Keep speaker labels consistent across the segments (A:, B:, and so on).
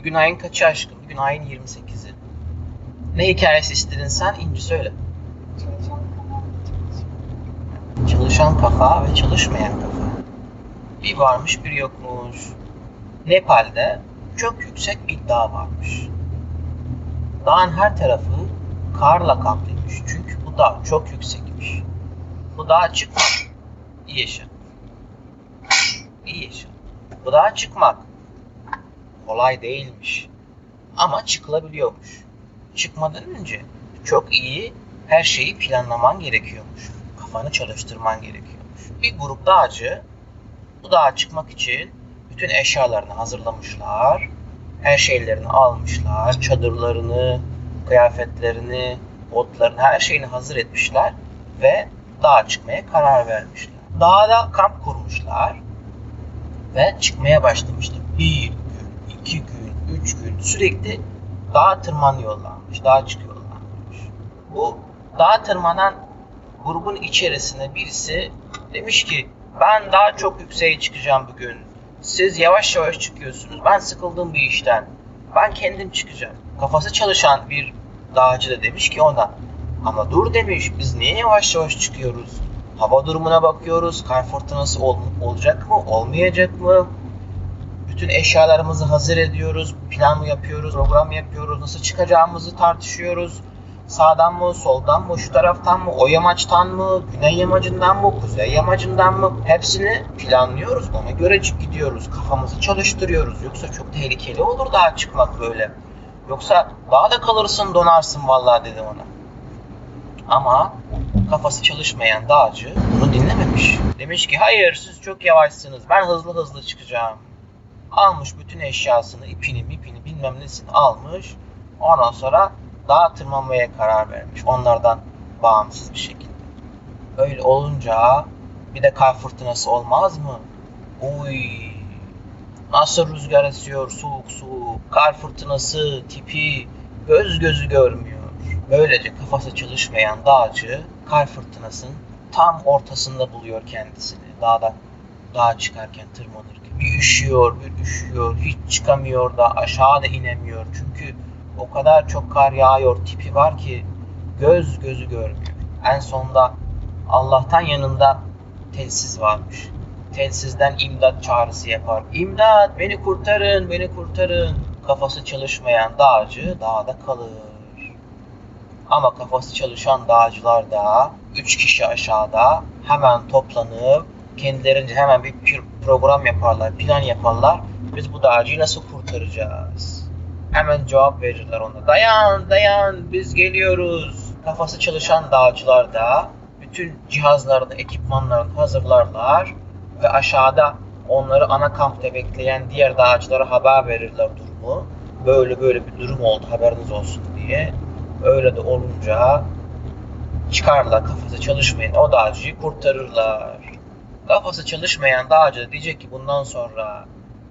A: Bugün ayın kaçı aşkım? Bugün ayın 28'i. Ne hikayesi istedin sen? İnci söyle.
B: Çalışan kafa çalışıyor.
A: Çalışan kafa ve çalışmayan kafa. Bir varmış bir yokmuş. Nepal'de çok yüksek bir dağ varmış. Dağın her tarafı karla kaplıymış. Çünkü bu dağ çok yüksekmiş. Bu dağa çıkmak iyi yaşa. İyi yaşa. Bu dağa çıkmak kolay değilmiş. Ama çıkılabiliyormuş. Çıkmadan önce çok iyi her şeyi planlaman gerekiyormuş. Kafanı çalıştırman gerekiyormuş. Bir grup dağcı bu dağa çıkmak için bütün eşyalarını hazırlamışlar. Her şeylerini almışlar. Çadırlarını, kıyafetlerini, botlarını, her şeyini hazır etmişler ve dağa çıkmaya karar vermişler. Dağda kamp kurmuşlar ve çıkmaya başlamışlar. Bir gün, iki gün, üç gün sürekli dağa tırmanıyorlarmış, dağa çıkıyorlarmış. Bu dağa tırmanan grubun içerisine birisi demiş ki ben daha çok yükseğe çıkacağım bugün. Siz yavaş yavaş çıkıyorsunuz. Ben sıkıldım bir işten. Ben kendim çıkacağım. Kafası çalışan bir dağcı da demiş ki ona ama dur demiş biz niye yavaş yavaş çıkıyoruz? Hava durumuna bakıyoruz. Kar fırtınası ol- olacak mı? Olmayacak mı? Bütün eşyalarımızı hazır ediyoruz. Plan mı yapıyoruz? Program mı yapıyoruz? Nasıl çıkacağımızı tartışıyoruz. Sağdan mı, soldan mı, şu taraftan mı, o yamaçtan mı, güney yamacından mı, kuzey yamacından mı? Hepsini planlıyoruz. Ona göre gidiyoruz. Kafamızı çalıştırıyoruz. Yoksa çok tehlikeli olur dağa çıkmak böyle. Yoksa dağda kalırsın, donarsın vallahi dedim ona. Ama kafası çalışmayan dağcı bunu dinlememiş. Demiş ki hayır siz çok yavaşsınız. Ben hızlı hızlı çıkacağım. Almış bütün eşyasını, ipini, mipini bilmem nesini almış. Ondan sonra dağa tırmanmaya karar vermiş. Onlardan bağımsız bir şekilde. Öyle olunca bir de kar fırtınası olmaz mı? Uy nasıl rüzgar esiyor soğuk soğuk. Kar fırtınası tipi göz gözü görmüyor. Böylece kafası çalışmayan dağcı kar fırtınasının tam ortasında buluyor kendisini. Dağda dağa çıkarken tırmanırken. Bir üşüyor, bir üşüyor. Hiç çıkamıyor da aşağı da inemiyor. Çünkü o kadar çok kar yağıyor tipi var ki göz gözü görmüyor. En sonunda Allah'tan yanında telsiz varmış. Telsizden imdat çağrısı yapar. İmdat beni kurtarın, beni kurtarın. Kafası çalışmayan dağcı dağda kalır. Ama kafası çalışan dağcılar da 3 kişi aşağıda hemen toplanıp kendilerince hemen bir program yaparlar, plan yaparlar. Biz bu dağcıyı nasıl kurtaracağız? Hemen cevap verirler ona. Dayan, dayan, biz geliyoruz. Kafası çalışan dağcılar da bütün cihazlarını, ekipmanlarını hazırlarlar ve aşağıda onları ana kampta bekleyen diğer dağcılara haber verirler durumu. Böyle böyle bir durum oldu haberiniz olsun diye. Öyle de olunca çıkarlar kafası çalışmayan o dağcıyı kurtarırlar. Kafası çalışmayan dağcı da diyecek ki bundan sonra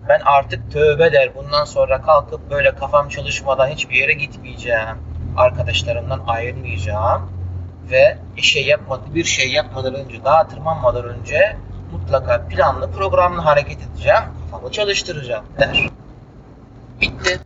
A: ben artık tövbe der bundan sonra kalkıp böyle kafam çalışmadan hiçbir yere gitmeyeceğim. Arkadaşlarımdan ayrılmayacağım ve bir şey yapmadı bir şey yapmadan önce dağa tırmanmadan önce mutlaka planlı programlı hareket edeceğim. Kafamı çalıştıracağım der. Bitti.